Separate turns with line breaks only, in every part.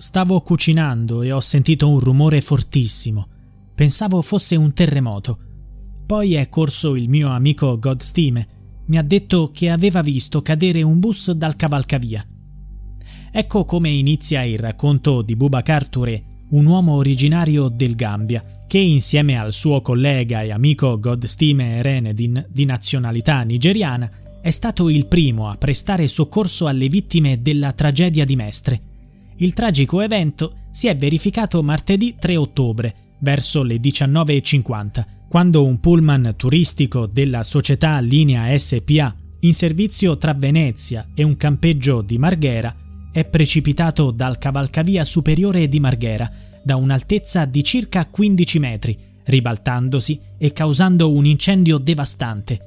Stavo cucinando e ho sentito un rumore fortissimo. Pensavo fosse un terremoto. Poi è corso il mio amico Godstime. Mi ha detto che aveva visto cadere un bus dal cavalcavia. Ecco come inizia il racconto di Boubacar Touré, un uomo originario del Gambia, che insieme al suo collega e amico Godstime Renedin, di nazionalità nigeriana, è stato il primo a prestare soccorso alle vittime della tragedia di Mestre il tragico evento si è verificato martedì 3 ottobre, verso le 19.50, quando un pullman turistico della società Linea SPA, in servizio tra Venezia e un campeggio di Marghera, è precipitato dal cavalcavia superiore di Marghera da un'altezza di circa 15 metri, ribaltandosi e causando un incendio devastante.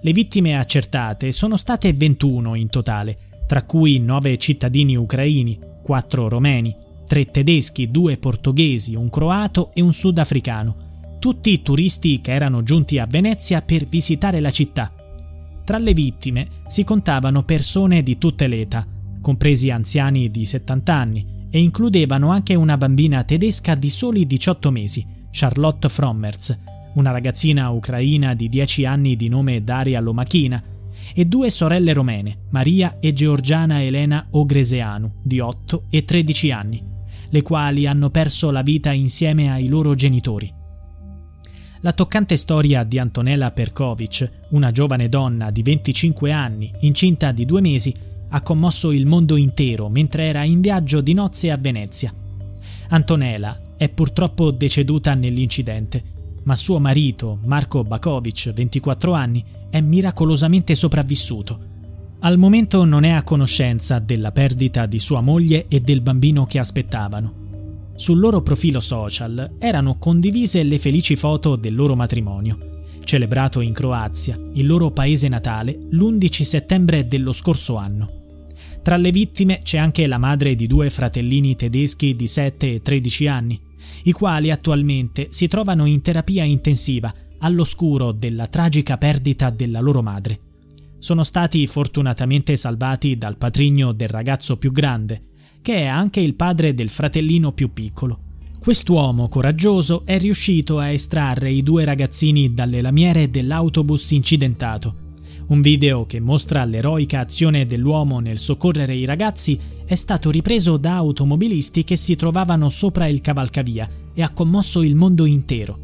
Le vittime accertate sono state 21 in totale, tra cui 9 cittadini ucraini, quattro romeni, tre tedeschi, due portoghesi, un croato e un sudafricano, tutti turisti che erano giunti a Venezia per visitare la città. Tra le vittime si contavano persone di tutte le età, compresi anziani di 70 anni, e includevano anche una bambina tedesca di soli 18 mesi, Charlotte Frommerz, una ragazzina ucraina di 10 anni di nome Daria Lomachina, e due sorelle romene, Maria e Georgiana Elena Ogreseanu, di 8 e 13 anni, le quali hanno perso la vita insieme ai loro genitori. La toccante storia di Antonella Perkovic, una giovane donna di 25 anni, incinta di due mesi, ha commosso il mondo intero mentre era in viaggio di nozze a Venezia. Antonella è purtroppo deceduta nell'incidente, ma suo marito, Marco Bakovic, 24 anni, è miracolosamente sopravvissuto. Al momento non è a conoscenza della perdita di sua moglie e del bambino che aspettavano. Sul loro profilo social erano condivise le felici foto del loro matrimonio, celebrato in Croazia, il loro paese natale, l'11 settembre dello scorso anno. Tra le vittime c'è anche la madre di due fratellini tedeschi di 7 e 13 anni, i quali attualmente si trovano in terapia intensiva all'oscuro della tragica perdita della loro madre. Sono stati fortunatamente salvati dal patrigno del ragazzo più grande, che è anche il padre del fratellino più piccolo. Quest'uomo coraggioso è riuscito a estrarre i due ragazzini dalle lamiere dell'autobus incidentato. Un video che mostra l'eroica azione dell'uomo nel soccorrere i ragazzi è stato ripreso da automobilisti che si trovavano sopra il cavalcavia e ha commosso il mondo intero.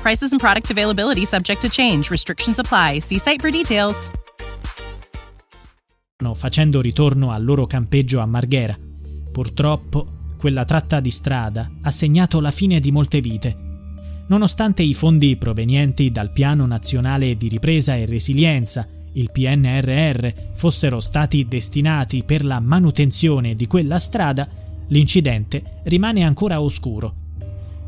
Prices and product availability subject to change. Restrictions apply. See site for details.
Facendo ritorno al loro campeggio a Marghera. Purtroppo, quella tratta di strada ha segnato la fine di molte vite. Nonostante i fondi provenienti dal Piano Nazionale di Ripresa e Resilienza, il PNRR, fossero stati destinati per la manutenzione di quella strada, l'incidente rimane ancora oscuro.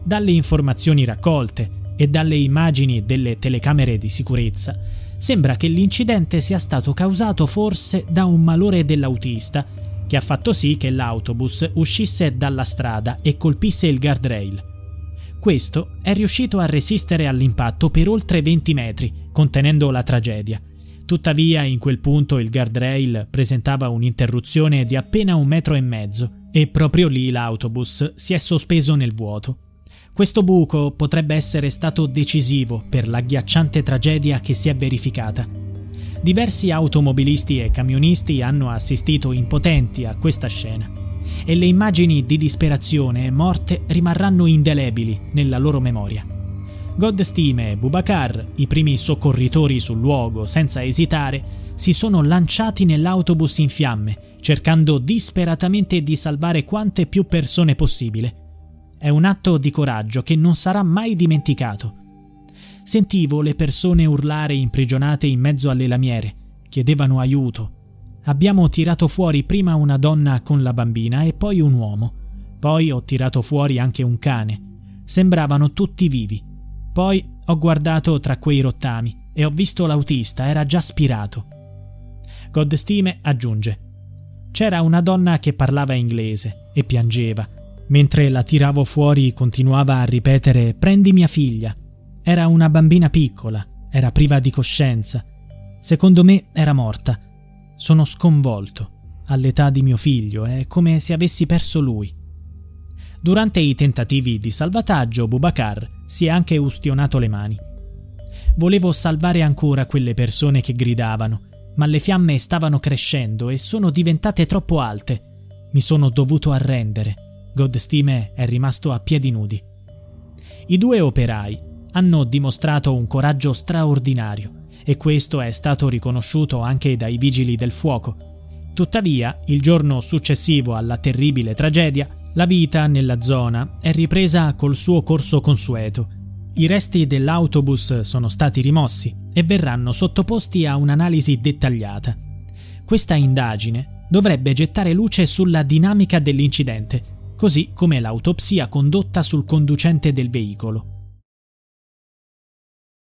Dalle informazioni raccolte, e dalle immagini delle telecamere di sicurezza, sembra che l'incidente sia stato causato forse da un malore dell'autista, che ha fatto sì che l'autobus uscisse dalla strada e colpisse il guardrail. Questo è riuscito a resistere all'impatto per oltre 20 metri, contenendo la tragedia. Tuttavia, in quel punto il guardrail presentava un'interruzione di appena un metro e mezzo e proprio lì l'autobus si è sospeso nel vuoto. Questo buco potrebbe essere stato decisivo per l'agghiacciante tragedia che si è verificata. Diversi automobilisti e camionisti hanno assistito impotenti a questa scena. e le immagini di disperazione e morte rimarranno indelebili nella loro memoria. Godstime e Bubakar, i primi soccorritori sul luogo, senza esitare, si sono lanciati nell'autobus in fiamme, cercando disperatamente di salvare quante più persone possibile. È un atto di coraggio che non sarà mai dimenticato. Sentivo le persone urlare imprigionate in mezzo alle lamiere, chiedevano aiuto. Abbiamo tirato fuori prima una donna con la bambina e poi un uomo. Poi ho tirato fuori anche un cane. Sembravano tutti vivi. Poi ho guardato tra quei rottami e ho visto l'autista, era già spirato. Godstime aggiunge: C'era una donna che parlava inglese e piangeva. Mentre la tiravo fuori continuava a ripetere Prendi mia figlia. Era una bambina piccola, era priva di coscienza. Secondo me era morta. Sono sconvolto. All'età di mio figlio è come se avessi perso lui. Durante i tentativi di salvataggio, Bubakar si è anche ustionato le mani. Volevo salvare ancora quelle persone che gridavano, ma le fiamme stavano crescendo e sono diventate troppo alte. Mi sono dovuto arrendere. Godstime è rimasto a piedi nudi. I due operai hanno dimostrato un coraggio straordinario e questo è stato riconosciuto anche dai vigili del fuoco. Tuttavia, il giorno successivo alla terribile tragedia, la vita nella zona è ripresa col suo corso consueto i resti dell'autobus sono stati rimossi e verranno sottoposti a un'analisi dettagliata. Questa indagine dovrebbe gettare luce sulla dinamica dell'incidente, così come l'autopsia condotta sul conducente del veicolo.